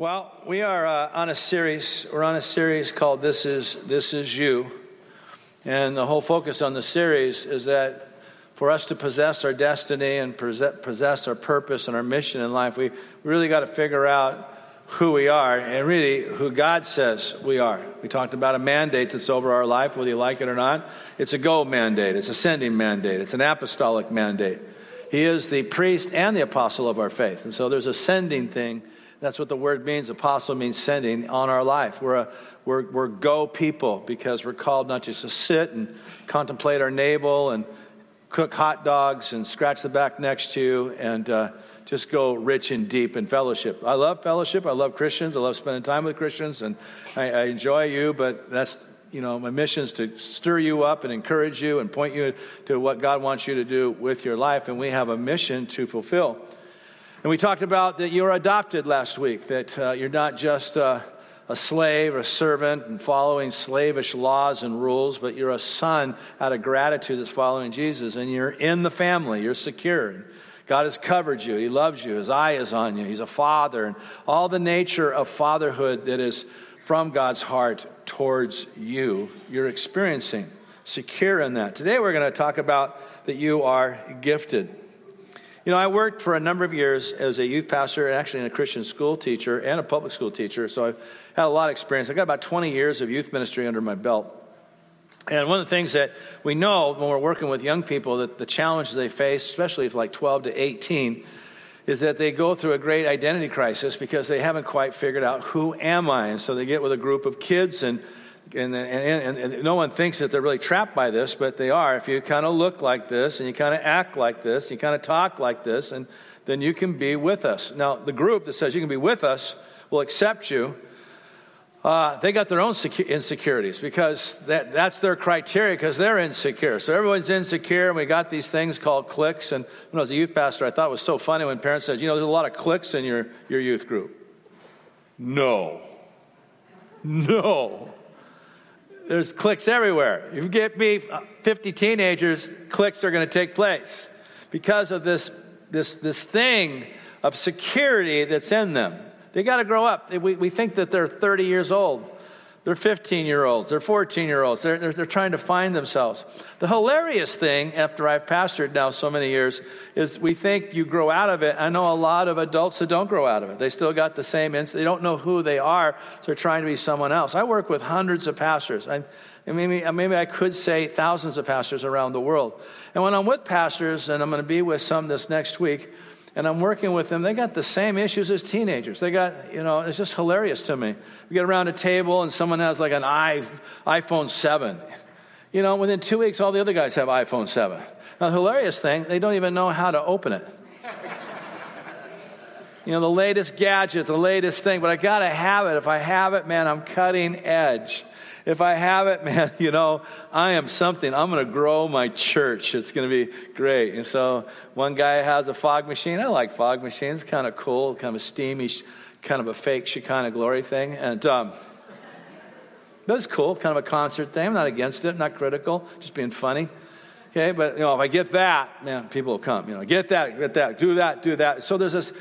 Well, we are uh, on a series. We're on a series called "This Is This Is You," and the whole focus on the series is that for us to possess our destiny and possess our purpose and our mission in life, we really got to figure out who we are and really who God says we are. We talked about a mandate that's over our life, whether you like it or not. It's a go mandate. It's a sending mandate. It's an apostolic mandate. He is the priest and the apostle of our faith, and so there's a sending thing that's what the word means. Apostle means sending on our life. We're, a, we're, we're go people because we're called not just to sit and contemplate our navel and cook hot dogs and scratch the back next to you and uh, just go rich and deep in fellowship. I love fellowship. I love Christians. I love spending time with Christians, and I, I enjoy you. But that's you know my mission is to stir you up and encourage you and point you to what God wants you to do with your life, and we have a mission to fulfill. And we talked about that you're adopted last week, that uh, you're not just uh, a slave a servant and following slavish laws and rules, but you're a son out of gratitude that's following Jesus. And you're in the family, you're secure. God has covered you, He loves you, His eye is on you, He's a father, and all the nature of fatherhood that is from God's heart towards you, you're experiencing. Secure in that. Today we're going to talk about that you are gifted. You know, I worked for a number of years as a youth pastor and actually in a Christian school teacher and a public school teacher, so I've had a lot of experience. I've got about 20 years of youth ministry under my belt. And one of the things that we know when we're working with young people that the challenges they face, especially if like 12 to 18, is that they go through a great identity crisis because they haven't quite figured out who am I. And so they get with a group of kids and and, and, and, and, no one thinks that they're really trapped by this, but they are. If you kind of look like this and you kind of act like this, and you kind of talk like this, and then you can be with us. Now, the group that says you can be with us will accept you. Uh, they got their own secu- insecurities because that, that's their criteria because they're insecure. So everyone's insecure, and we got these things called cliques. And when I was a youth pastor, I thought it was so funny when parents said, You know, there's a lot of cliques in your, your youth group. No. No there's cliques everywhere. If you get me uh, 50 teenagers, cliques are going to take place because of this, this, this thing of security that's in them. They got to grow up. We, we think that they're 30 years old. They're 15 year olds, they're 14 year olds, they're, they're, they're, trying to find themselves. The hilarious thing, after I've pastored now so many years, is we think you grow out of it. I know a lot of adults that don't grow out of it. They still got the same, ins- they don't know who they are, so they're trying to be someone else. I work with hundreds of pastors. I, maybe, maybe I could say thousands of pastors around the world. And when I'm with pastors, and I'm going to be with some this next week, and I'm working with them, they got the same issues as teenagers. They got, you know, it's just hilarious to me. We get around a table and someone has like an iPhone 7. You know, within two weeks, all the other guys have iPhone 7. Now, the hilarious thing, they don't even know how to open it. you know, the latest gadget, the latest thing, but I got to have it. If I have it, man, I'm cutting edge if I have it, man, you know, I am something. I'm going to grow my church. It's going to be great. And so one guy has a fog machine. I like fog machines. Kind of cool, kind of steamy, kind of a fake Shekinah glory thing. And um, that's cool, kind of a concert thing. I'm not against it, not critical, just being funny. Okay, but you know, if I get that, man, people will come. You know, get that, get that, do that, do that. So there's this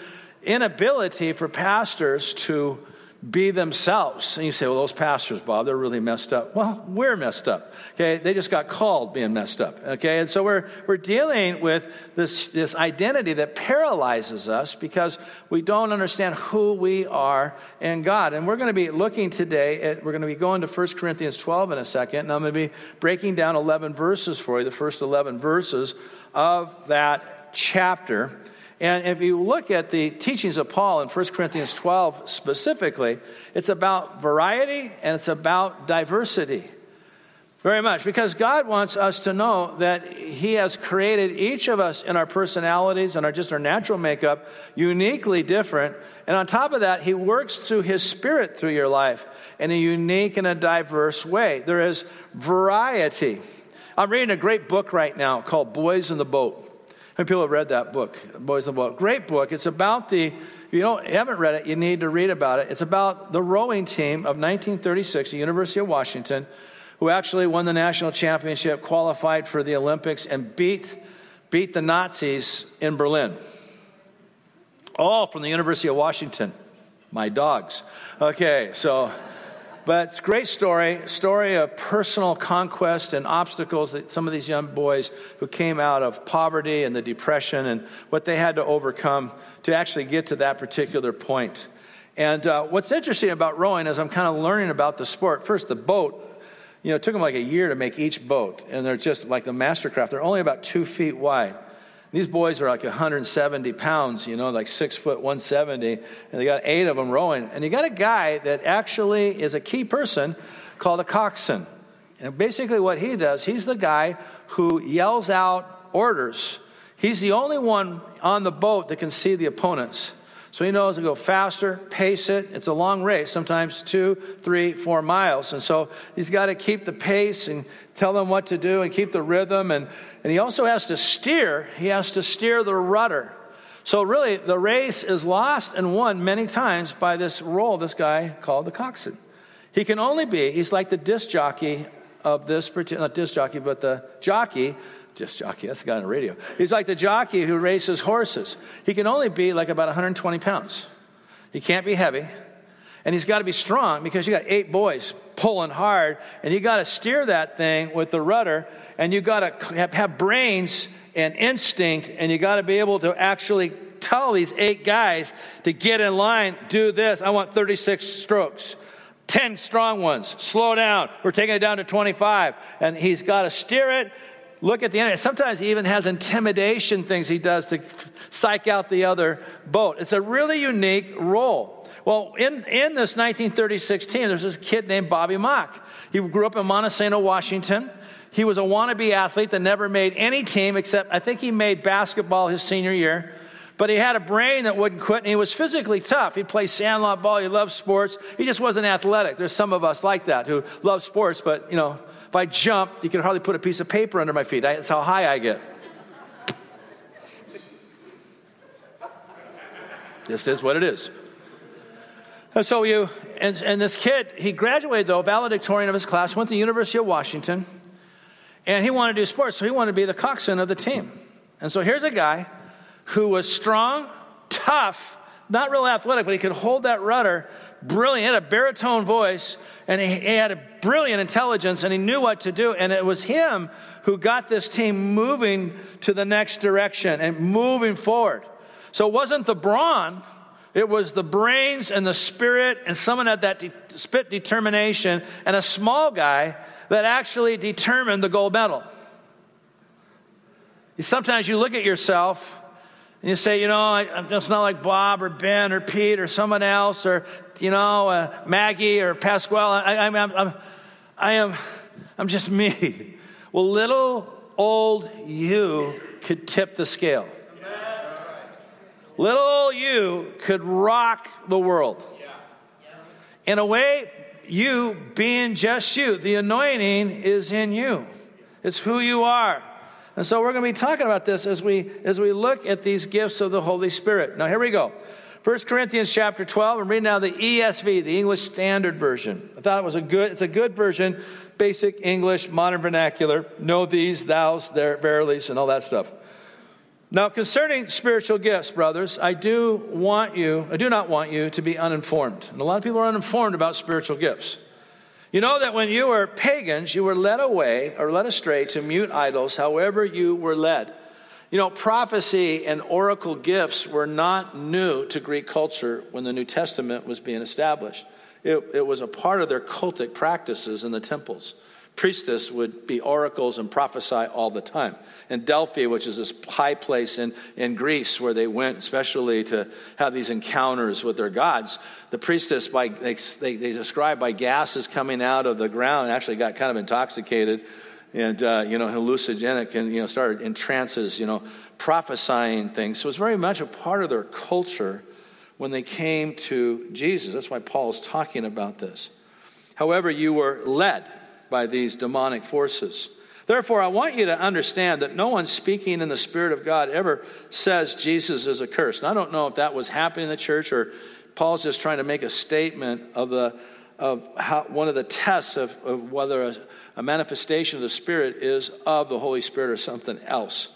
inability for pastors to be themselves. And you say, well, those pastors, Bob, they're really messed up. Well, we're messed up. Okay, they just got called being messed up. Okay, and so we're, we're dealing with this, this identity that paralyzes us because we don't understand who we are in God. And we're going to be looking today at, we're going to be going to 1 Corinthians 12 in a second, and I'm going to be breaking down 11 verses for you, the first 11 verses of that chapter. And if you look at the teachings of Paul in 1 Corinthians 12 specifically, it's about variety and it's about diversity. Very much, because God wants us to know that He has created each of us in our personalities and our just our natural makeup uniquely different. And on top of that, He works through His Spirit through your life in a unique and a diverse way. There is variety. I'm reading a great book right now called Boys in the Boat many people have read that book, Boys in the Boat? Great book. It's about the, if you don't, you haven't read it, you need to read about it. It's about the rowing team of 1936, the University of Washington, who actually won the national championship, qualified for the Olympics, and beat, beat the Nazis in Berlin. All from the University of Washington. My dogs. Okay, so, but it's a great story, story of personal conquest and obstacles that some of these young boys who came out of poverty and the depression and what they had to overcome to actually get to that particular point. And uh, what's interesting about rowing is I'm kind of learning about the sport. First, the boat you know, it took them like a year to make each boat, and they're just like the Mastercraft. They're only about two feet wide. These boys are like 170 pounds, you know, like six foot 170, and they got eight of them rowing. And you got a guy that actually is a key person called a coxswain. And basically, what he does, he's the guy who yells out orders. He's the only one on the boat that can see the opponents. So he knows to go faster, pace it. It's a long race, sometimes two, three, four miles. And so he's got to keep the pace and tell them what to do and keep the rhythm. And, and he also has to steer, he has to steer the rudder. So really, the race is lost and won many times by this role, this guy called the coxswain. He can only be, he's like the disc jockey of this particular, not disc jockey, but the jockey just jockey. That's the guy on the radio. He's like the jockey who races horses. He can only be like about 120 pounds. He can't be heavy. And he's got to be strong because you got eight boys pulling hard, and you got to steer that thing with the rudder, and you got to have, brains and instinct, and you got to be able to actually tell these eight guys to get in line, do this. I want 36 strokes. 10 strong ones. Slow down. We're taking it down to 25. And he's got to steer it look at the enemy. Sometimes he even has intimidation things he does to psych out the other boat. It's a really unique role. Well, in, in this 1936 team, there's this kid named Bobby Moch. He grew up in Montesano, Washington. He was a wannabe athlete that never made any team except I think he made basketball his senior year. But he had a brain that wouldn't quit, and he was physically tough. He'd play sandlot ball, he loved sports. He just wasn't athletic. There's some of us like that who love sports, but, you know, if I jump, you can hardly put a piece of paper under my feet. That's how high I get. this is what it is. And so you, and, and this kid, he graduated though, valedictorian of his class, went to the University of Washington, and he wanted to do sports, so he wanted to be the coxswain of the team. And so here's a guy who was strong, tough, not real athletic, but he could hold that rudder brilliant. He had a baritone voice and he, he had a brilliant intelligence and he knew what to do. And it was him who got this team moving to the next direction and moving forward. So it wasn't the brawn, it was the brains and the spirit, and someone had that de- spit determination, and a small guy that actually determined the gold medal. Sometimes you look at yourself and you say, you know, I, am just not like Bob or Ben or Pete or someone else or, you know, uh, Maggie or Pasquale. I, I'm, I'm, I am, I'm just me. Well, little old you could tip the scale. Little old you could rock the world. In a way, you being just you, the anointing is in you. It's who you are. And so we're going to be talking about this as we as we look at these gifts of the Holy Spirit. Now here we go. 1 Corinthians chapter 12. I'm reading now the ESV, the English Standard Version. I thought it was a good, it's a good version, basic English, modern vernacular. Know these, thous, their, verilies, and all that stuff. Now, concerning spiritual gifts, brothers, I do want you, I do not want you to be uninformed. And a lot of people are uninformed about spiritual gifts. You know that when you were pagans, you were led away or led astray to mute idols, however, you were led. You know, prophecy and oracle gifts were not new to Greek culture when the New Testament was being established. It, it was a part of their cultic practices in the temples priestess would be oracles and prophesy all the time. In Delphi, which is this high place in, in Greece where they went especially to have these encounters with their gods, the priestess, by, they, they, describe by gases coming out of the ground, actually got kind of intoxicated and, uh, you know, hallucinogenic and, you know, started in trances, you know, prophesying things. So it was very much a part of their culture when they came to Jesus. That's why Paul is talking about this. However, you were led by these demonic forces. Therefore, I want you to understand that no one speaking in the Spirit of God ever says Jesus is accursed. And I don't know if that was happening in the church or Paul's just trying to make a statement of, the, of how, one of the tests of, of whether a, a manifestation of the Spirit is of the Holy Spirit or something else.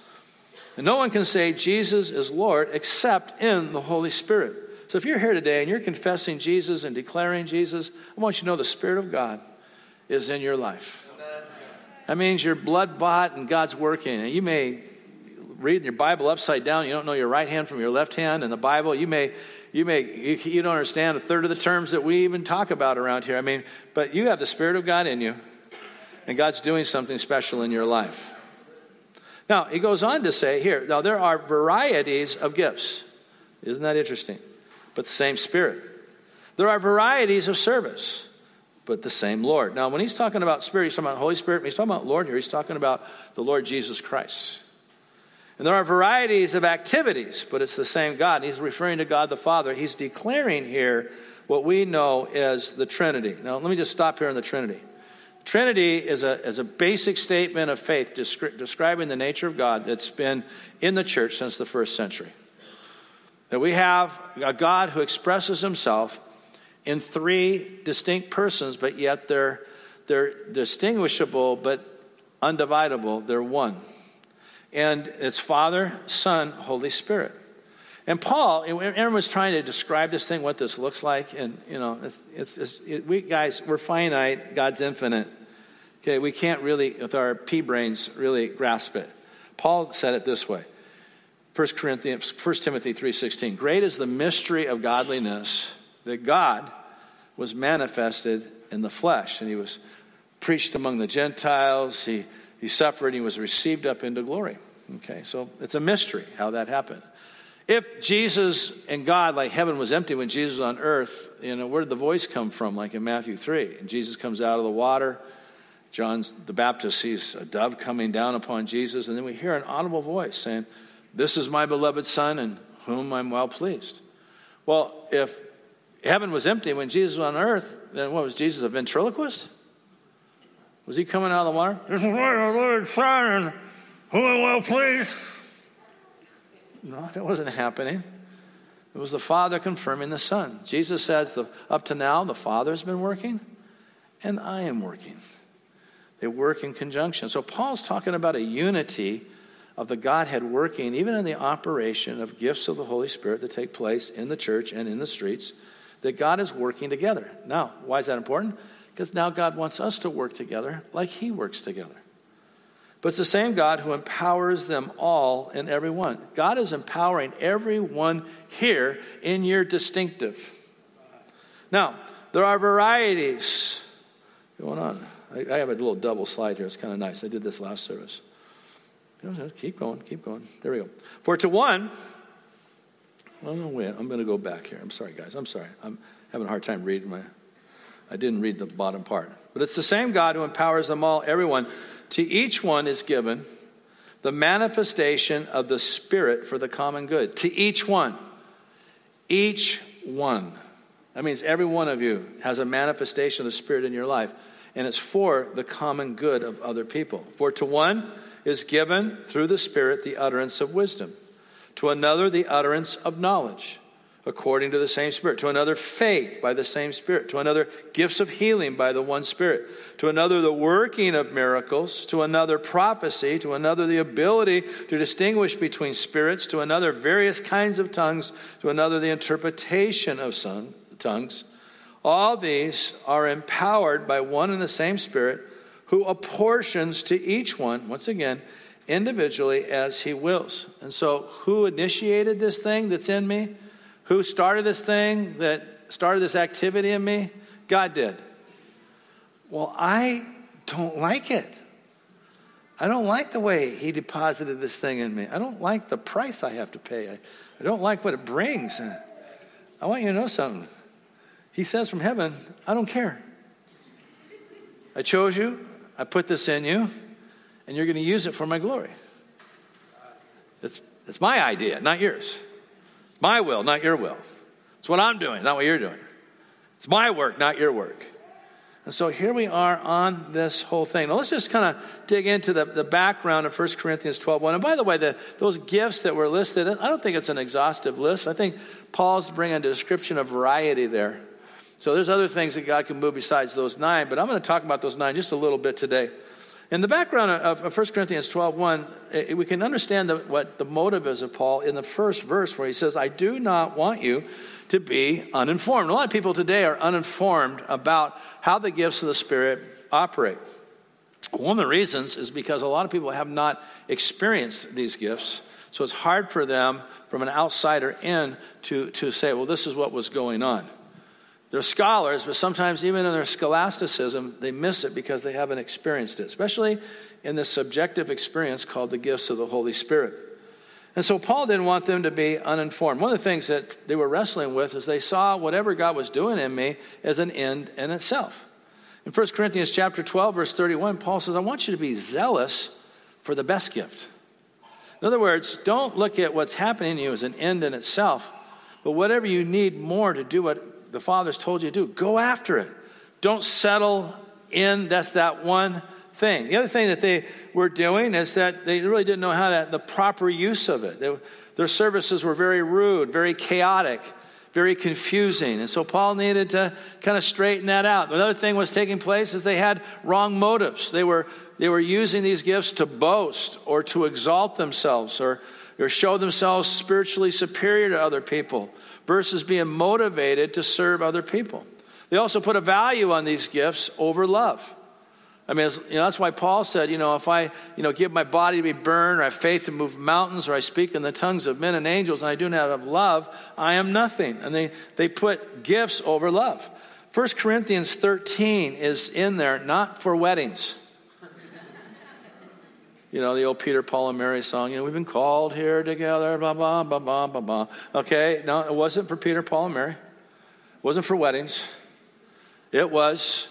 And no one can say Jesus is Lord except in the Holy Spirit. So if you're here today and you're confessing Jesus and declaring Jesus, I want you to know the Spirit of God is in your life. That means you're blood bought and God's working. And you may read your Bible upside down. You don't know your right hand from your left hand in the Bible. You may, you may, you, you don't understand a third of the terms that we even talk about around here. I mean, but you have the Spirit of God in you, and God's doing something special in your life. Now, he goes on to say here, now there are varieties of gifts. Isn't that interesting? But the same Spirit. There are varieties of service, but the same Lord. Now, when he's talking about Spirit, he's talking about Holy Spirit. When he's talking about Lord here, he's talking about the Lord Jesus Christ. And there are varieties of activities, but it's the same God. And he's referring to God the Father. He's declaring here what we know as the Trinity. Now, let me just stop here on the Trinity. Trinity is a, is a basic statement of faith descri- describing the nature of God that's been in the church since the first century. That we have a God who expresses himself in three distinct persons, but yet they're, they're distinguishable but undividable. They're one. And it's Father, Son, Holy Spirit. And Paul, everyone's trying to describe this thing, what this looks like. And, you know, it's, it's, it's it, we guys, we're finite, God's infinite. Okay, we can't really, with our pea brains, really grasp it. Paul said it this way 1 Corinthians, 1 Timothy 3.16, Great is the mystery of godliness that God was manifested in the flesh. And he was preached among the Gentiles. He, he suffered. He was received up into glory. Okay, so it's a mystery how that happened. If Jesus and God, like heaven was empty when Jesus was on earth, you know, where did the voice come from, like in Matthew 3? And Jesus comes out of the water. John the Baptist sees a dove coming down upon Jesus, and then we hear an audible voice saying, This is my beloved Son, in whom I'm well pleased. Well, if heaven was empty when Jesus was on earth, then what was Jesus, a ventriloquist? Was he coming out of the water? This is my and whom I'm well pleased. No, that wasn't happening. It was the Father confirming the Son. Jesus says, the, Up to now, the Father's been working, and I am working. They work in conjunction. So Paul's talking about a unity of the Godhead working, even in the operation of gifts of the Holy Spirit that take place in the church and in the streets, that God is working together. Now, why is that important? Because now God wants us to work together like He works together. But it's the same God who empowers them all and everyone. God is empowering everyone here in your distinctive. Now, there are varieties going on. I, I have a little double slide here. It's kind of nice. I did this last service. Keep going, keep going. There we go. For to one, oh, no, wait, I'm going to go back here. I'm sorry, guys. I'm sorry. I'm having a hard time reading my. I didn't read the bottom part. But it's the same God who empowers them all, everyone to each one is given the manifestation of the Spirit for the common good. To each one. Each one. That means every one of you has a manifestation of the Spirit in your life, and it's for the common good of other people. For to one is given through the Spirit the utterance of wisdom, to another the utterance of knowledge according to the same Spirit, to another, faith by the same Spirit, to another, gifts of healing by the one Spirit, to another, the working of miracles, to another, prophecy, to another, the ability to distinguish between spirits, to another, various kinds of tongues, to another, the interpretation of some, tongues. All these are empowered by one and the same Spirit who apportions to each one, once again, individually as he wills. And so, who initiated this thing that's in me? Who started this thing that started this activity in me? God did. Well, I don't like it. I don't like the way he deposited this thing in me. I don't like the price I have to pay. I, I don't like what it brings. I want you to know something. He says from heaven, I don't care. I chose you, I put this in you, and you're going to use it for my glory. It's, it's my idea, not yours. My will, not your will. It's what I'm doing, not what you're doing. It's my work, not your work. And so here we are on this whole thing. Now let's just kind of dig into the, the background of 1 Corinthians 12 1. And by the way, the, those gifts that were listed, I don't think it's an exhaustive list. I think Paul's bringing a description of variety there. So there's other things that God can move besides those nine, but I'm going to talk about those nine just a little bit today. In the background of, 1 Corinthians 12 1, eh, we can understand the, what the motive is of Paul in the first verse where he says, I do not want you to be uninformed. A lot of people today are uninformed about how the gifts of the Spirit operate. One of the reasons is because a lot of people have not experienced these gifts. So it's hard for them from an outsider in to, to say, well, this is what was going on. They're scholars, but sometimes even in their scholasticism, they miss it because they haven't experienced it, especially in this subjective experience called the gifts of the Holy Spirit. And so Paul didn't want them to be uninformed. One of the things that they were wrestling with is they saw whatever God was doing in me as an end in itself. In 1 Corinthians chapter 12 verse 31, Paul says, "I want you to be zealous for the best gift." In other words, don't look at what's happening to you as an end in itself, but whatever you need more to do what the Father's told you to do. Go after it. Don't settle in. That's that one thing. The other thing that they were doing is that they really didn't know how to, the proper use of it. They, their services were very rude, very chaotic, very confusing. And so Paul needed to kind of straighten that out. Another thing was taking place is they had wrong motives. They were, they were using these gifts to boast or to exalt themselves or, or show themselves spiritually superior to other people versus being motivated to serve other people. They also put a value on these gifts over love. I mean, you know, that's why Paul said, you know, if I, you know, give my body to be burned, or I have faith to move mountains, or I speak in the tongues of men and angels, and I do not have love, I am nothing. And they, they put gifts over love. 1 Corinthians 13 is in there, not for weddings. You know, the old Peter, Paul, and Mary song, you know, we've been called here together, blah, blah, blah, blah, blah, blah. Okay, no, it wasn't for Peter, Paul, and Mary. It wasn't for weddings. It was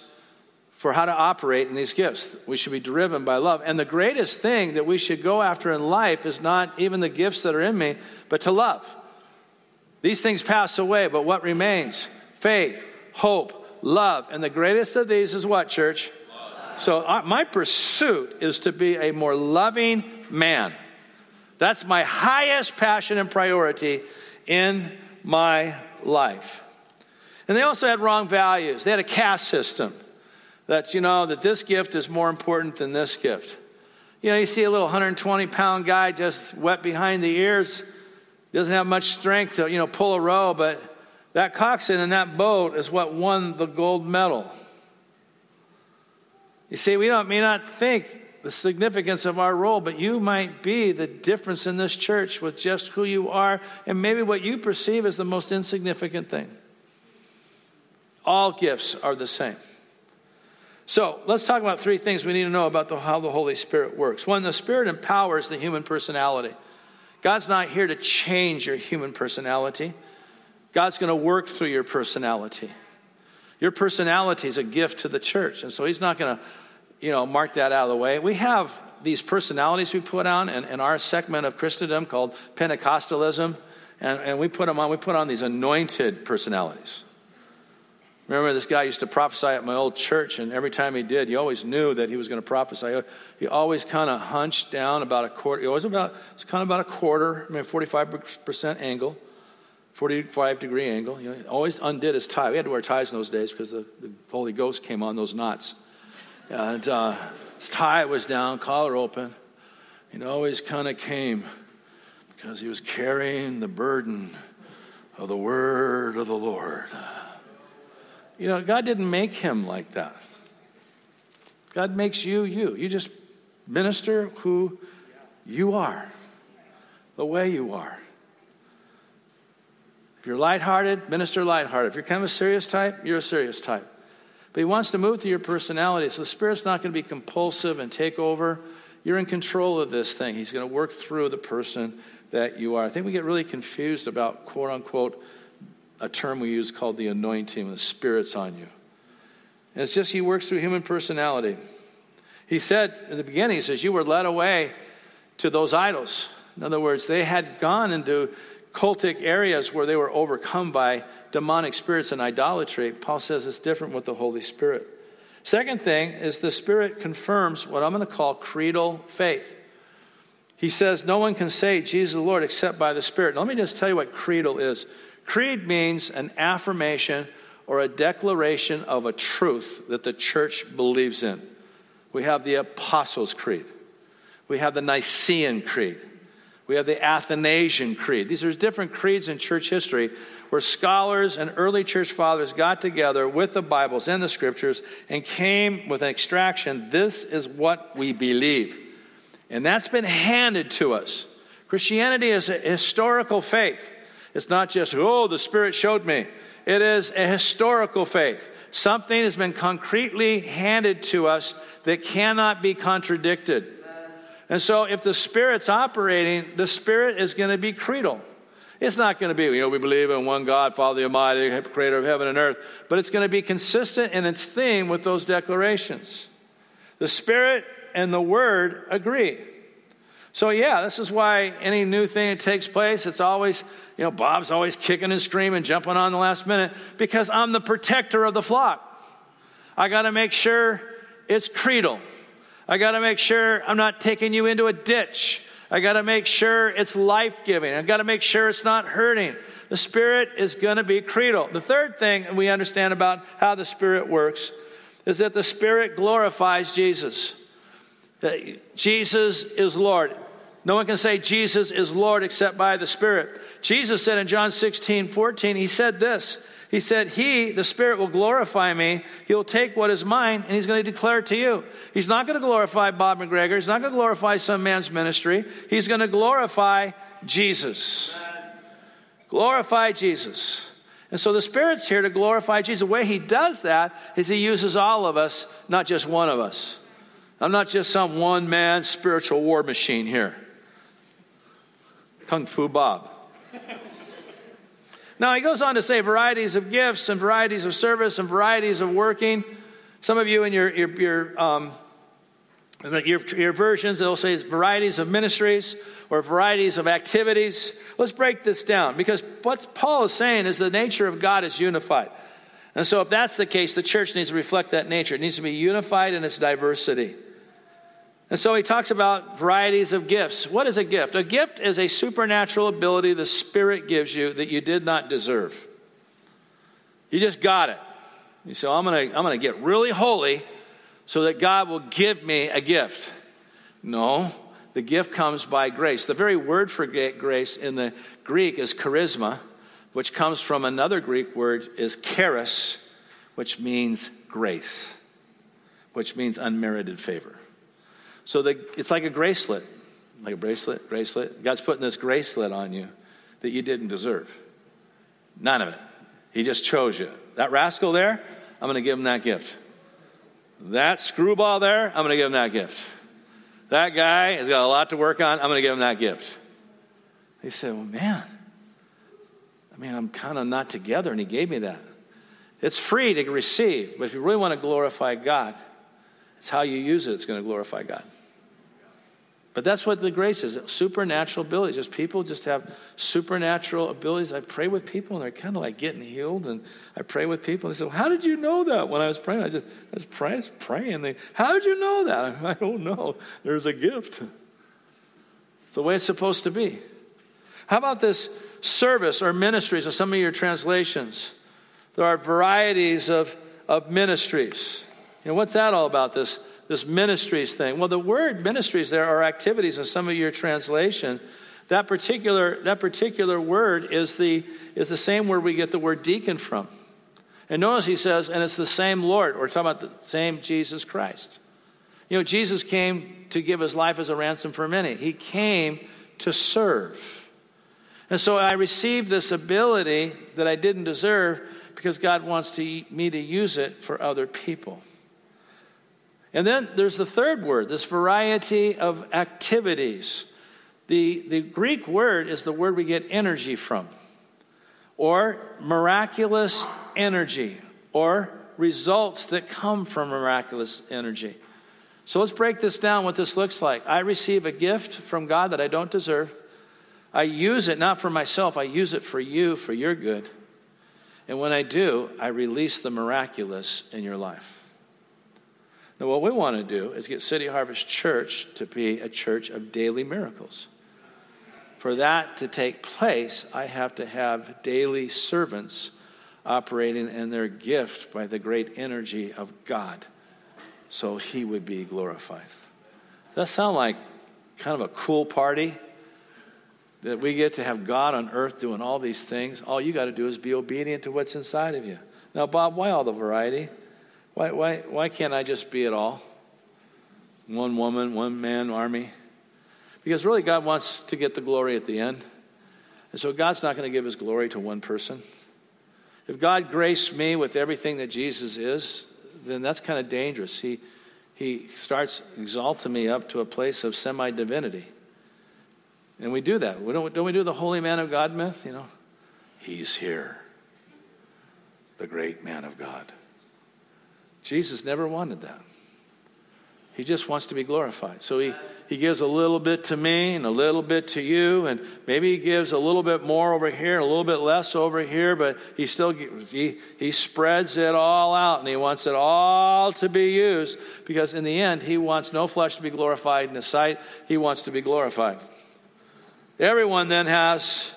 for how to operate in these gifts. We should be driven by love. And the greatest thing that we should go after in life is not even the gifts that are in me, but to love. These things pass away, but what remains? Faith, hope, love. And the greatest of these is what, church? So, uh, my pursuit is to be a more loving man. That's my highest passion and priority in my life. And they also had wrong values. They had a caste system that, you know, that this gift is more important than this gift. You know, you see a little 120 pound guy just wet behind the ears, doesn't have much strength to, you know, pull a row, but that coxswain in that boat is what won the gold medal. You see, we don't, may not think the significance of our role, but you might be the difference in this church with just who you are and maybe what you perceive as the most insignificant thing. All gifts are the same. So let's talk about three things we need to know about the, how the Holy Spirit works. One, the Spirit empowers the human personality. God's not here to change your human personality, God's going to work through your personality. Your personality is a gift to the church, and so He's not going to you know, mark that out of the way. We have these personalities we put on in, in our segment of Christendom called Pentecostalism, and, and we put them on. We put on these anointed personalities. Remember, this guy used to prophesy at my old church, and every time he did, you always knew that he was going to prophesy. He always kind of hunched down about a quarter. He always about it's kind of about a quarter, I mean, forty-five percent angle, forty-five degree angle. You know, always undid his tie. We had to wear ties in those days because the, the Holy Ghost came on those knots. And uh, his tie was down, collar open. He always kind of came because he was carrying the burden of the word of the Lord. You know, God didn't make him like that. God makes you you. You just minister who you are, the way you are. If you're lighthearted, minister lighthearted. If you're kind of a serious type, you're a serious type. But He wants to move through your personality. So the Spirit's not going to be compulsive and take over. You're in control of this thing. He's going to work through the person that you are. I think we get really confused about, quote unquote, a term we use called the anointing, the Spirit's on you. And it's just He works through human personality. He said in the beginning, He says, You were led away to those idols. In other words, they had gone into cultic areas where they were overcome by demonic spirits and idolatry, Paul says it's different with the Holy Spirit. Second thing is the Spirit confirms what I'm going to call creedal faith. He says, No one can say Jesus the Lord except by the Spirit. Now, let me just tell you what creedal is. Creed means an affirmation or a declaration of a truth that the church believes in. We have the Apostles' Creed. We have the Nicene Creed. We have the Athanasian Creed. These are different creeds in church history where scholars and early church fathers got together with the Bibles and the scriptures and came with an extraction. This is what we believe. And that's been handed to us. Christianity is a historical faith. It's not just, oh, the Spirit showed me. It is a historical faith. Something has been concretely handed to us that cannot be contradicted. And so, if the Spirit's operating, the Spirit is going to be creedal. It's not going to be, you know, we believe in one God, Father the Almighty, creator of heaven and earth, but it's going to be consistent in its theme with those declarations. The Spirit and the Word agree. So, yeah, this is why any new thing that takes place, it's always, you know, Bob's always kicking and screaming, jumping on the last minute, because I'm the protector of the flock. I got to make sure it's creedal. I got to make sure I'm not taking you into a ditch. I got to make sure it's life giving. I got to make sure it's not hurting. The Spirit is going to be creedal. The third thing we understand about how the Spirit works is that the Spirit glorifies Jesus. That Jesus is Lord. No one can say Jesus is Lord except by the Spirit. Jesus said in John 16, 14, He said this he said, He, the Spirit, will glorify me. He'll take what is mine and He's going to declare it to you. He's not going to glorify Bob McGregor. He's not going to glorify some man's ministry. He's going to glorify Jesus. Glorify Jesus. And so the Spirit's here to glorify Jesus. The way He does that is He uses all of us, not just one of us. I'm not just some one man spiritual war machine here. Kung Fu Bob. Now, he goes on to say varieties of gifts and varieties of service and varieties of working. Some of you in your, your, your, um, your, your versions, it'll say varieties of ministries or varieties of activities. Let's break this down because what Paul is saying is the nature of God is unified. And so, if that's the case, the church needs to reflect that nature. It needs to be unified in its diversity. And so he talks about varieties of gifts. What is a gift? A gift is a supernatural ability the Spirit gives you that you did not deserve. You just got it. You say, I'm going to I'm going to get really holy so that God will give me a gift. No, the gift comes by grace. The very word for grace in the Greek is charisma, which comes from another Greek word is charis, which means grace, which means unmerited favor. So the, it's like a bracelet, like a bracelet, bracelet. God's putting this bracelet on you that you didn't deserve. None of it. He just chose you. That rascal there, I'm going to give him that gift. That screwball there, I'm going to give him that gift. That guy has got a lot to work on, I'm going to give him that gift. He said, Well, man, I mean, I'm kind of not together, and he gave me that. It's free to receive, but if you really want to glorify God, it's how you use it, it's going to glorify God. But that's what the grace is supernatural abilities. Just people just have supernatural abilities. I pray with people and they're kind of like getting healed. And I pray with people and they say, well, How did you know that when I was praying? I just I was praying. I praying. They, How did you know that? I don't know. There's a gift. It's the way it's supposed to be. How about this service or ministries of some of your translations? There are varieties of, of ministries. You know, what's that all about, this, this ministries thing? Well, the word ministries there are activities in some of your translation. That particular, that particular word is the, is the same word we get the word deacon from. And notice he says, and it's the same Lord. We're talking about the same Jesus Christ. You know, Jesus came to give his life as a ransom for many, he came to serve. And so I received this ability that I didn't deserve because God wants to, me to use it for other people. And then there's the third word, this variety of activities. The, the Greek word is the word we get energy from, or miraculous energy, or results that come from miraculous energy. So let's break this down what this looks like. I receive a gift from God that I don't deserve. I use it not for myself, I use it for you, for your good. And when I do, I release the miraculous in your life. Now, what we want to do is get City Harvest Church to be a church of daily miracles. For that to take place, I have to have daily servants operating in their gift by the great energy of God. so he would be glorified. Does that sound like kind of a cool party? That we get to have God on earth doing all these things. All you got to do is be obedient to what's inside of you. Now, Bob, why all the variety? Why, why, why can't I just be it all? One woman, one man army? Because really, God wants to get the glory at the end. And so, God's not going to give his glory to one person. If God graced me with everything that Jesus is, then that's kind of dangerous. He, he starts exalting me up to a place of semi divinity. And we do that. We don't, don't we do the holy man of God myth? You know, he's here, the great man of God. Jesus never wanted that. He just wants to be glorified. So he, he gives a little bit to me and a little bit to you, and maybe he gives a little bit more over here and a little bit less over here, but he still he, he spreads it all out and he wants it all to be used because in the end, he wants no flesh to be glorified in his sight. He wants to be glorified. Everyone then has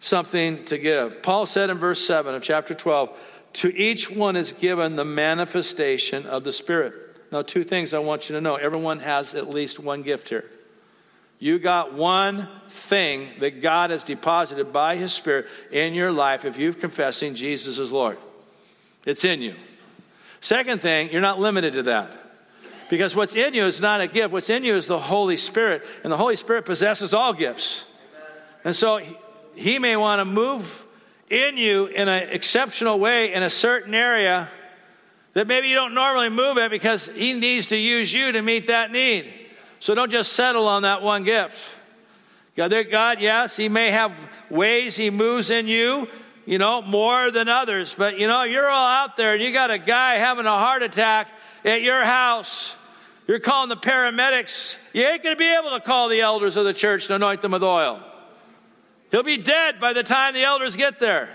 something to give. Paul said in verse 7 of chapter 12, To each one is given the manifestation of the Spirit. Now, two things I want you to know. Everyone has at least one gift here. You got one thing that God has deposited by His Spirit in your life if you're confessing Jesus as Lord. It's in you. Second thing, you're not limited to that. Because what's in you is not a gift. What's in you is the Holy Spirit. And the Holy Spirit possesses all gifts. And so He may want to move in you in an exceptional way in a certain area that maybe you don't normally move it because He needs to use you to meet that need. So don't just settle on that one gift. God, God, yes, He may have ways He moves in you, you know, more than others. But, you know, you're all out there and you got a guy having a heart attack at your house. You're calling the paramedics. You ain't going to be able to call the elders of the church to anoint them with oil. He'll be dead by the time the elders get there.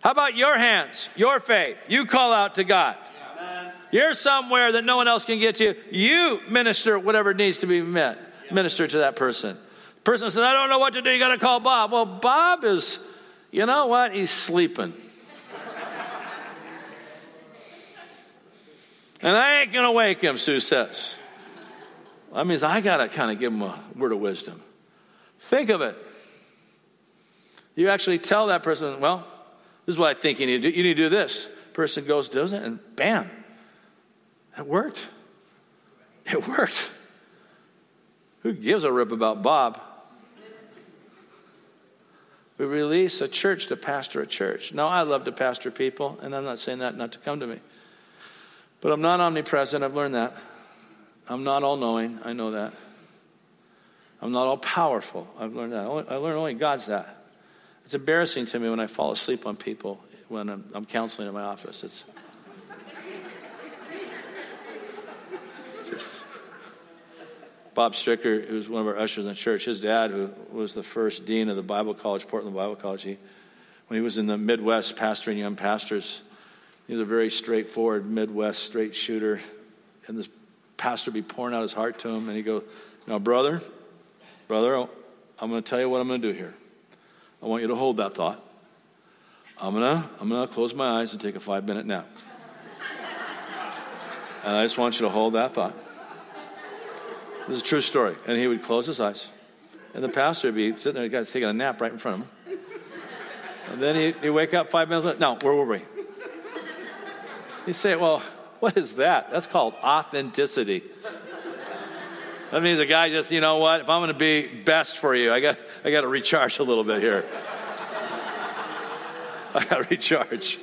How about your hands, your faith? You call out to God. Amen. You're somewhere that no one else can get to. You minister whatever needs to be met. Minister to that person. The person says, I don't know what to do. You got to call Bob. Well, Bob is, you know what? He's sleeping. And I ain't going to wake him, Sue says. That means I got to kind of give him a word of wisdom. Think of it. You actually tell that person, well, this is what I think you need to do. You need to do this. Person goes, does it, and bam, it worked. It worked. Who gives a rip about Bob? We release a church to pastor a church. Now, I love to pastor people, and I'm not saying that not to come to me. But I'm not omnipresent. I've learned that. I'm not all knowing. I know that. I'm not all powerful. I've learned that. I learned only God's that. It's embarrassing to me when I fall asleep on people when I'm, I'm counseling in my office. It's just. Bob Stricker, who was one of our ushers in the church, his dad, who was the first dean of the Bible College, Portland Bible College, he, when he was in the Midwest pastoring young pastors, he was a very straightforward Midwest straight shooter. And this pastor would be pouring out his heart to him, and he'd go, "Now, brother, brother, I'm going to tell you what I'm going to do here. I want you to hold that thought. I'm gonna I'm gonna close my eyes and take a five minute nap. and I just want you to hold that thought. This is a true story. And he would close his eyes, and the pastor would be sitting there, the guy's taking a nap right in front of him. And then he'd, he'd wake up five minutes later. No, where were we? You say, well, what is that? That's called authenticity. That means a guy just, you know what? If I'm going to be best for you, I got, I got to recharge a little bit here. I got to recharge.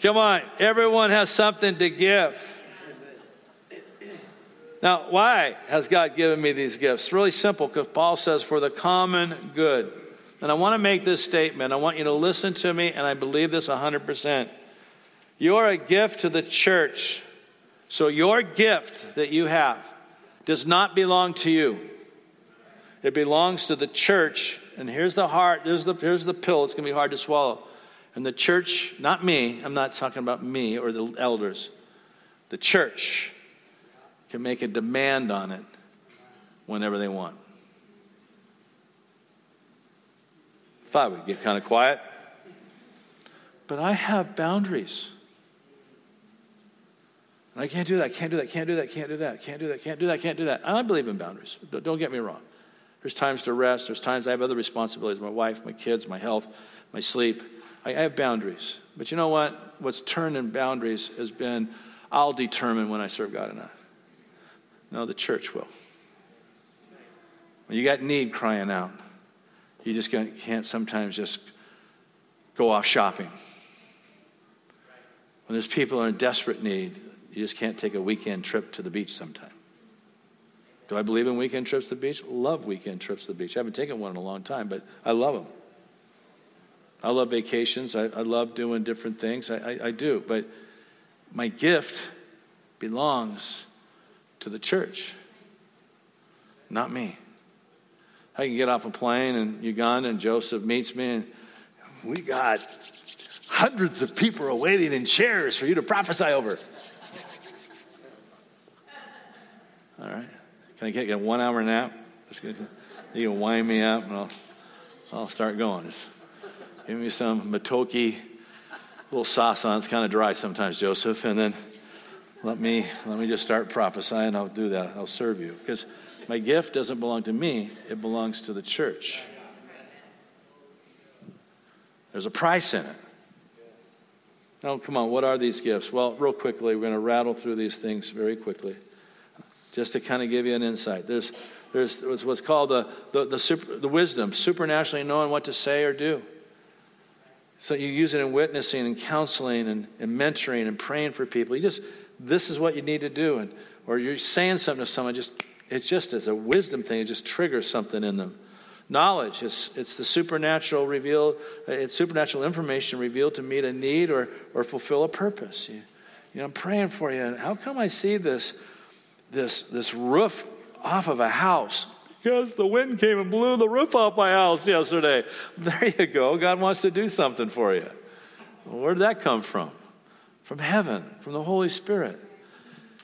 Come on, everyone has something to give. Now, why has God given me these gifts? It's really simple because Paul says, for the common good. And I want to make this statement. I want you to listen to me, and I believe this 100%. You're a gift to the church. So your gift that you have does not belong to you. It belongs to the church. And here's the heart, here's the, here's the pill. It's going to be hard to swallow. And the church, not me, I'm not talking about me or the elders, the church can make a demand on it whenever they want. Thought we'd get kind of quiet. But I have boundaries. I can't do that, can't do that, can't do that, can't do that, can't do that, can't do that, can't do that. And I believe in boundaries. Don't get me wrong. There's times to rest, there's times I have other responsibilities my wife, my kids, my health, my sleep. I have boundaries. But you know what? What's turned in boundaries has been I'll determine when I serve God or not. No, the church will. When you got need crying out, you just can't sometimes just go off shopping. When there's people in desperate need, you just can't take a weekend trip to the beach sometime. Do I believe in weekend trips to the beach? Love weekend trips to the beach. I haven't taken one in a long time, but I love them. I love vacations. I, I love doing different things. I, I, I do. But my gift belongs to the church, not me. I can get off a plane in Uganda and Joseph meets me and we got hundreds of people are waiting in chairs for you to prophesy over. All right. Can I get a one hour nap? You can wind me up and I'll, I'll start going. Just give me some Matoke, little sauce on. It's kind of dry sometimes, Joseph. And then let me, let me just start prophesying. I'll do that. I'll serve you. Because my gift doesn't belong to me, it belongs to the church. There's a price in it. Now, come on, what are these gifts? Well, real quickly, we're going to rattle through these things very quickly just to kind of give you an insight. There's, there's, what's called the, the, the, super, the wisdom, supernaturally knowing what to say or do. So you use it in witnessing and counseling and, and mentoring and praying for people. You just, this is what you need to do. And, or you're saying something to someone, just, it's just as a wisdom thing, it just triggers something in them. Knowledge, it's, it's the supernatural reveal, it's supernatural information revealed to meet a need or, or fulfill a purpose. You, you know, I'm praying for you. How come I see this? This, this roof off of a house because the wind came and blew the roof off my house yesterday. There you go. God wants to do something for you. Well, where did that come from? From heaven, from the Holy Spirit.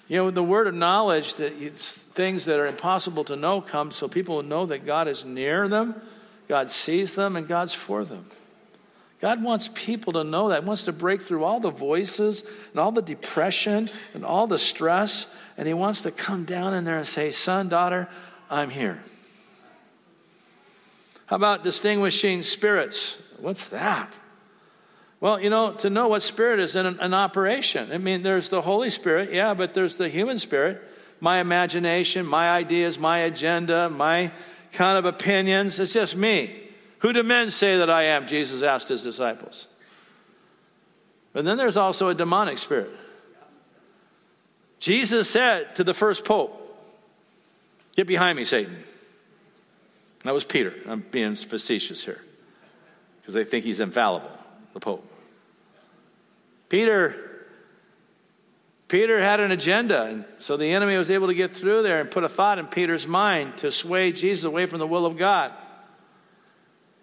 You know, the word of knowledge, that things that are impossible to know come so people will know that God is near them, God sees them, and God's for them. God wants people to know that. He wants to break through all the voices and all the depression and all the stress and He wants to come down in there and say, Son, daughter, I'm here. How about distinguishing spirits? What's that? Well, you know, to know what spirit is in an, an, operation. I mean, there's the Holy Spirit, yeah, but there's the human spirit. My imagination, my ideas, my agenda, my kind of opinions. It's just me. Who do men say that I am? Jesus asked his disciples. But then there's also a demonic spirit. Jesus said to the first pope, Get behind me, Satan. That was Peter. I'm being facetious here because they think he's infallible, the pope. Peter Peter had an agenda, and so the enemy was able to get through there and put a thought in Peter's mind to sway Jesus away from the will of God.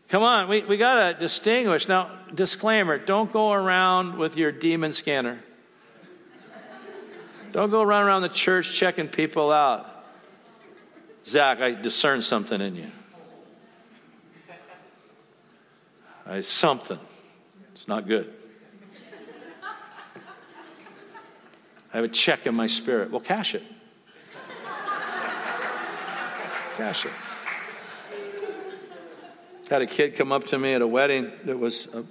Come on, we, we got to distinguish. Now, disclaimer don't go around with your demon scanner. Don't go around around the church checking people out. Zach, I discern something in you. I something. It's not good. I have a check in my spirit. Well, cash it. cash it. Had a kid come up to me at a wedding that was a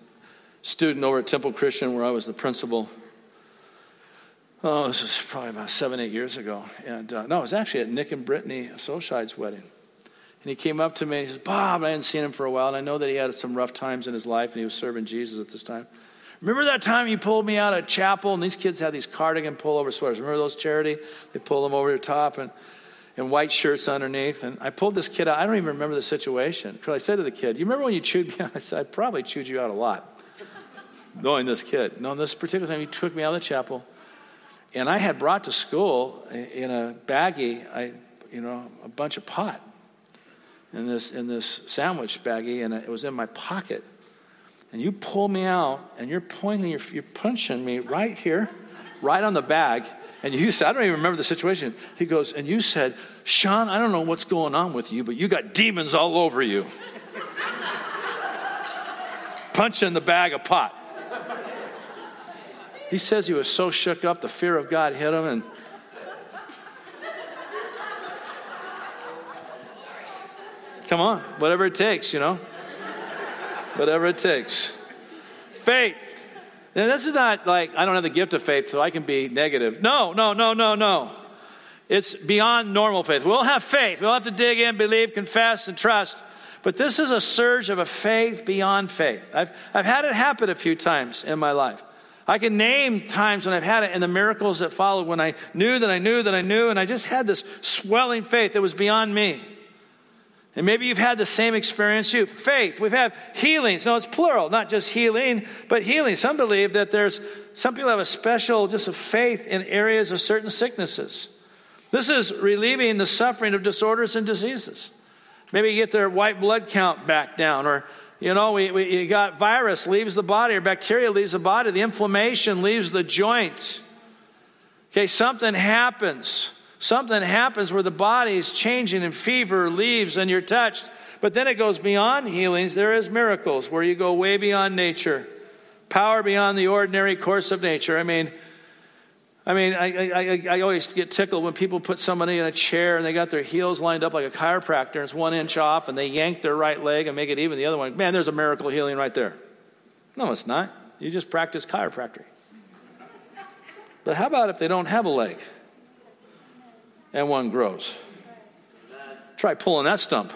student over at Temple Christian where I was the principal. Oh, this was probably about seven, eight years ago. And uh, no, it was actually at Nick and Brittany Solscheid's wedding. And he came up to me and he says, Bob, I hadn't seen him for a while. And I know that he had some rough times in his life and he was serving Jesus at this time. Remember that time you pulled me out of chapel and these kids had these cardigan pullover sweaters? Remember those charity? They pull them over the top and, and white shirts underneath. And I pulled this kid out. I don't even remember the situation. Because I said to the kid, You remember when you chewed me out? I said, I probably chewed you out a lot. Knowing this kid. No, this particular time you took me out of the chapel and I had brought to school in a baggie, I, you know, a bunch of pot in this, in this sandwich baggie, and it was in my pocket. And you pull me out, and you're pointing, you're, you're punching me right here, right on the bag. And you said, I don't even remember the situation. He goes, and you said, Sean, I don't know what's going on with you, but you got demons all over you. Punching the bag of pot. He says he was so shook up, the fear of God hit him, and come on, whatever it takes, you know? whatever it takes. Faith. Now, this is not like I don't have the gift of faith, so I can be negative. No, no, no, no, no. It's beyond normal faith. We'll have faith. We'll have to dig in, believe, confess, and trust. But this is a surge of a faith beyond faith. I've, I've had it happen a few times in my life. I can name times when I've had it and the miracles that followed when I knew that I knew that I knew, and I just had this swelling faith that was beyond me. And maybe you've had the same experience you. Faith. We've had healings. No, it's plural, not just healing, but healing. Some believe that there's some people have a special just a faith in areas of certain sicknesses. This is relieving the suffering of disorders and diseases. Maybe you get their white blood count back down, or you know, we, we, you got virus leaves the body, or bacteria leaves the body, the inflammation leaves the joint. Okay, something happens. Something happens where the body is changing and fever leaves and you're touched. But then it goes beyond healings. There is miracles where you go way beyond nature, power beyond the ordinary course of nature. I mean, I mean, I, I, I, always get tickled when people put somebody in a chair and they got their heels lined up like a chiropractor and it's one inch off and they yank their right leg and make it even the other one. Man, there's a miracle healing right there. No, it's not. You just practice chiropractic. But how about if they don't have a leg? and one grows. Try pulling that stump.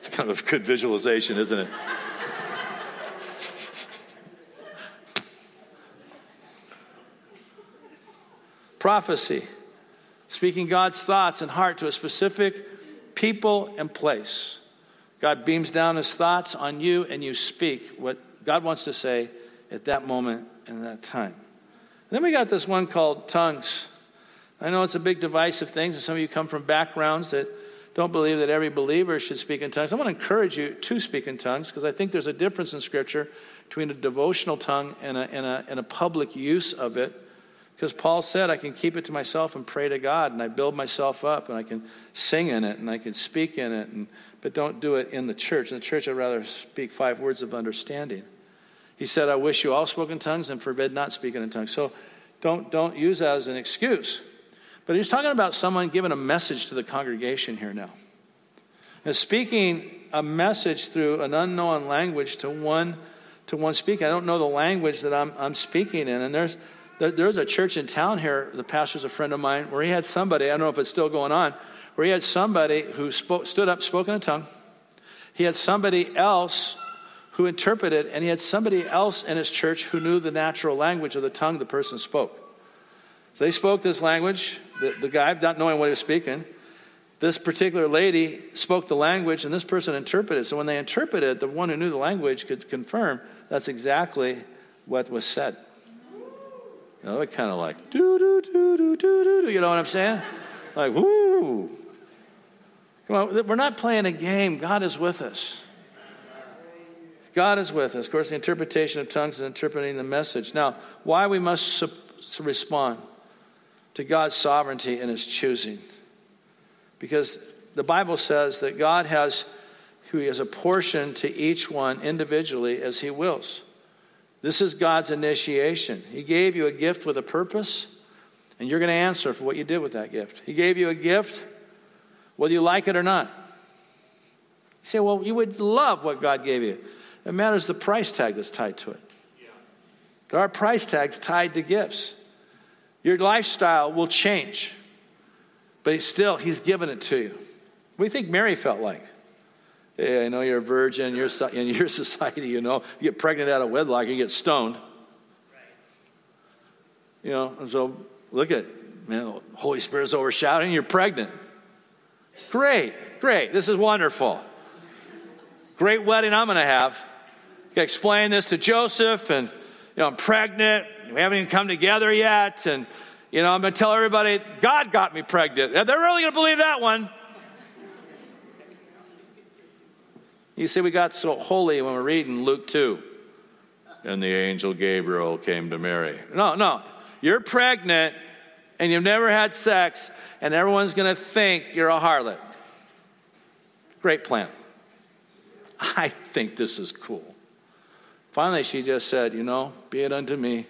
It's kind of a good visualization, isn't it? Prophecy, speaking God's thoughts and heart to a specific people and place. God beams down his thoughts on you, and you speak what God wants to say at that moment and that time. Then we got this one called tongues. I know it's a big divisive thing, and some of you come from backgrounds that don't believe that every believer should speak in tongues. I want to encourage you to speak in tongues because I think there's a difference in Scripture between a devotional tongue and a, and a, and a public use of it. Because Paul said, I can keep it to myself and pray to God, and I build myself up, and I can sing in it, and I can speak in it, and, but don't do it in the church. In the church, I'd rather speak five words of understanding. He said, I wish you all spoke in tongues and forbid not speaking in tongues. So don't, don't use that as an excuse. But he's talking about someone giving a message to the congregation here now. And speaking a message through an unknown language to one to one speaking. I don't know the language that I'm, I'm speaking in. And there's, there, there's a church in town here, the pastor's a friend of mine, where he had somebody, I don't know if it's still going on, where he had somebody who spoke, stood up, spoke in a tongue. He had somebody else who interpreted, and he had somebody else in his church who knew the natural language of the tongue the person spoke. They spoke this language, the, the guy not knowing what he was speaking. This particular lady spoke the language, and this person interpreted. So when they interpreted, the one who knew the language could confirm that's exactly what was said. You know, kind of like, do, do, do, do, do, do, do. you know what I'm saying? Like, whoo. Come on, we're not playing a game. God is with us. God is with us. Of course, the interpretation of tongues is interpreting the message. Now, why we must su- respond to God's sovereignty and His choosing? Because the Bible says that God has, who He has a portion to each one individually as He wills. This is God's initiation. He gave you a gift with a purpose, and you're going to answer for what you did with that gift. He gave you a gift, whether you like it or not. You say, well, you would love what God gave you. It matters the price tag that's tied to it. There are price tags tied to gifts. Your lifestyle will change, but still, He's given it to you. What do you think Mary felt like? Yeah, I know you're a virgin. You're, in your society, you know, you get pregnant out of wedlock, you get stoned. You know, and so look at, man, Holy Spirit's overshadowing, you're pregnant. Great, great. This is wonderful. Great wedding I'm going to have explain this to Joseph, and you know, I'm pregnant. We haven't even come together yet, and you know, I'm going to tell everybody God got me pregnant. They're really going to believe that one. You see, we got so holy when we're reading Luke 2. And the angel Gabriel came to Mary. No, no. You're pregnant and you've never had sex, and everyone's going to think you're a harlot. Great plan. I think this is cool. Finally, she just said, You know, be it unto me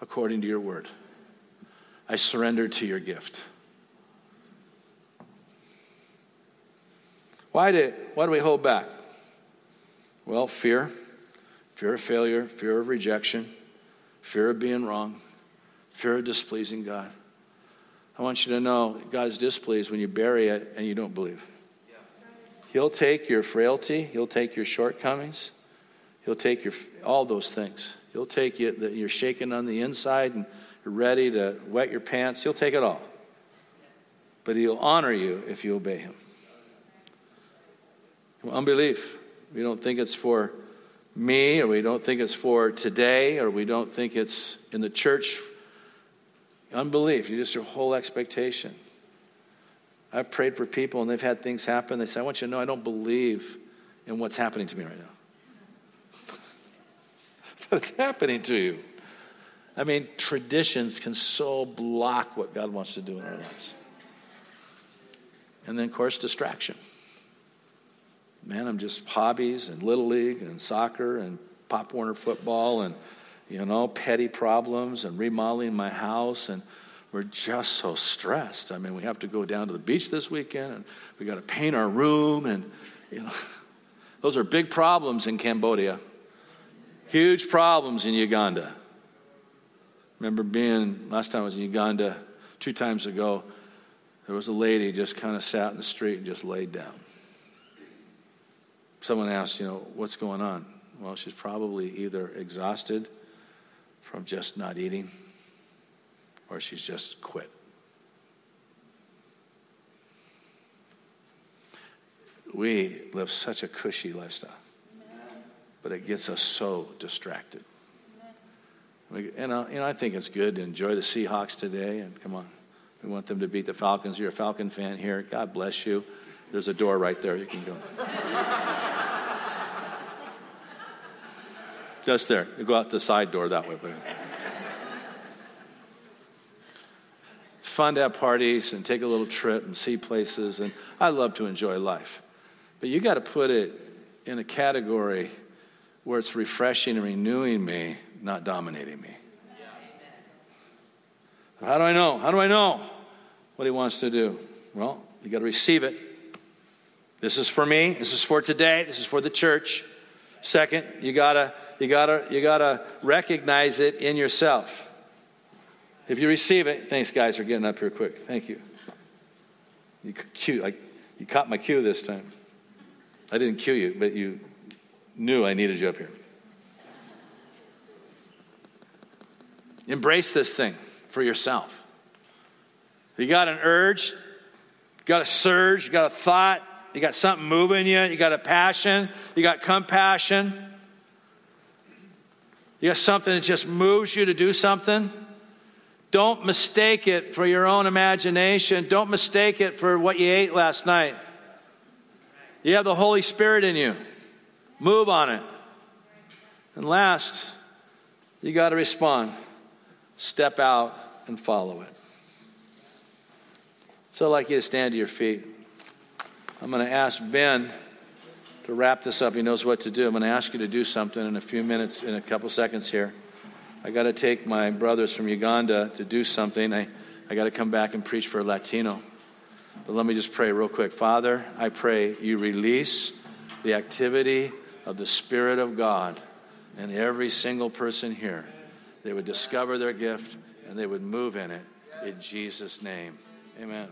according to your word. I surrender to your gift. Why, did, why do we hold back? Well, fear fear of failure, fear of rejection, fear of being wrong, fear of displeasing God. I want you to know God's displeased when you bury it and you don't believe. He'll take your frailty, He'll take your shortcomings, He'll take your, all those things. He'll take you that you're shaking on the inside and you're ready to wet your pants. He'll take it all. But He'll honor you if you obey Him. Unbelief. We don't think it's for me, or we don't think it's for today, or we don't think it's in the church. Unbelief, you just your whole expectation. I've prayed for people and they've had things happen. They say, I want you to know I don't believe in what's happening to me right now. but it's happening to you. I mean, traditions can so block what God wants to do in our lives. And then, of course, distraction. Man, I'm just hobbies and Little League and soccer and Pop Warner football and, you know, petty problems and remodeling my house. And we're just so stressed. I mean, we have to go down to the beach this weekend and we got to paint our room. And, you know, those are big problems in Cambodia, huge problems in Uganda. Remember being, last time I was in Uganda, two times ago, there was a lady just kind of sat in the street and just laid down someone asked, you know, what's going on? Well, she's probably either exhausted from just not eating or she's just quit. We live such a cushy lifestyle, but it gets us so distracted. Know, you know, I think it's good to enjoy the Seahawks today, and come on, we want them to beat the Falcons. You're a Falcon fan here. God bless you. There's a door right there. You can go. Just there. You go out the side door that way. It's fun to have parties and take a little trip and see places, and I love to enjoy life. But you got to put it in a category where it's refreshing and renewing me, not dominating me. How do I know? How do I know what he wants to do? Well, you got to receive it. This is for me. This is for today. This is for the church. Second, you got to you gotta, you gotta recognize it in yourself. If you receive it, thanks, guys, for getting up here quick. Thank you. You, cue, you caught my cue this time. I didn't cue you, but you knew I needed you up here. Embrace this thing for yourself. You got an urge, you got a surge, you got a thought, you got something moving you, you got a passion, you got compassion. You got something that just moves you to do something? Don't mistake it for your own imagination. Don't mistake it for what you ate last night. You have the Holy Spirit in you. Move on it. And last, you got to respond. Step out and follow it. So I'd like you to stand to your feet. I'm going to ask Ben to wrap this up. He knows what to do. I'm going to ask you to do something in a few minutes, in a couple seconds here. I got to take my brothers from Uganda to do something. I, I got to come back and preach for a Latino. But let me just pray real quick. Father, I pray you release the activity of the Spirit of God in every single person here. They would discover their gift and they would move in it. In Jesus' name, amen.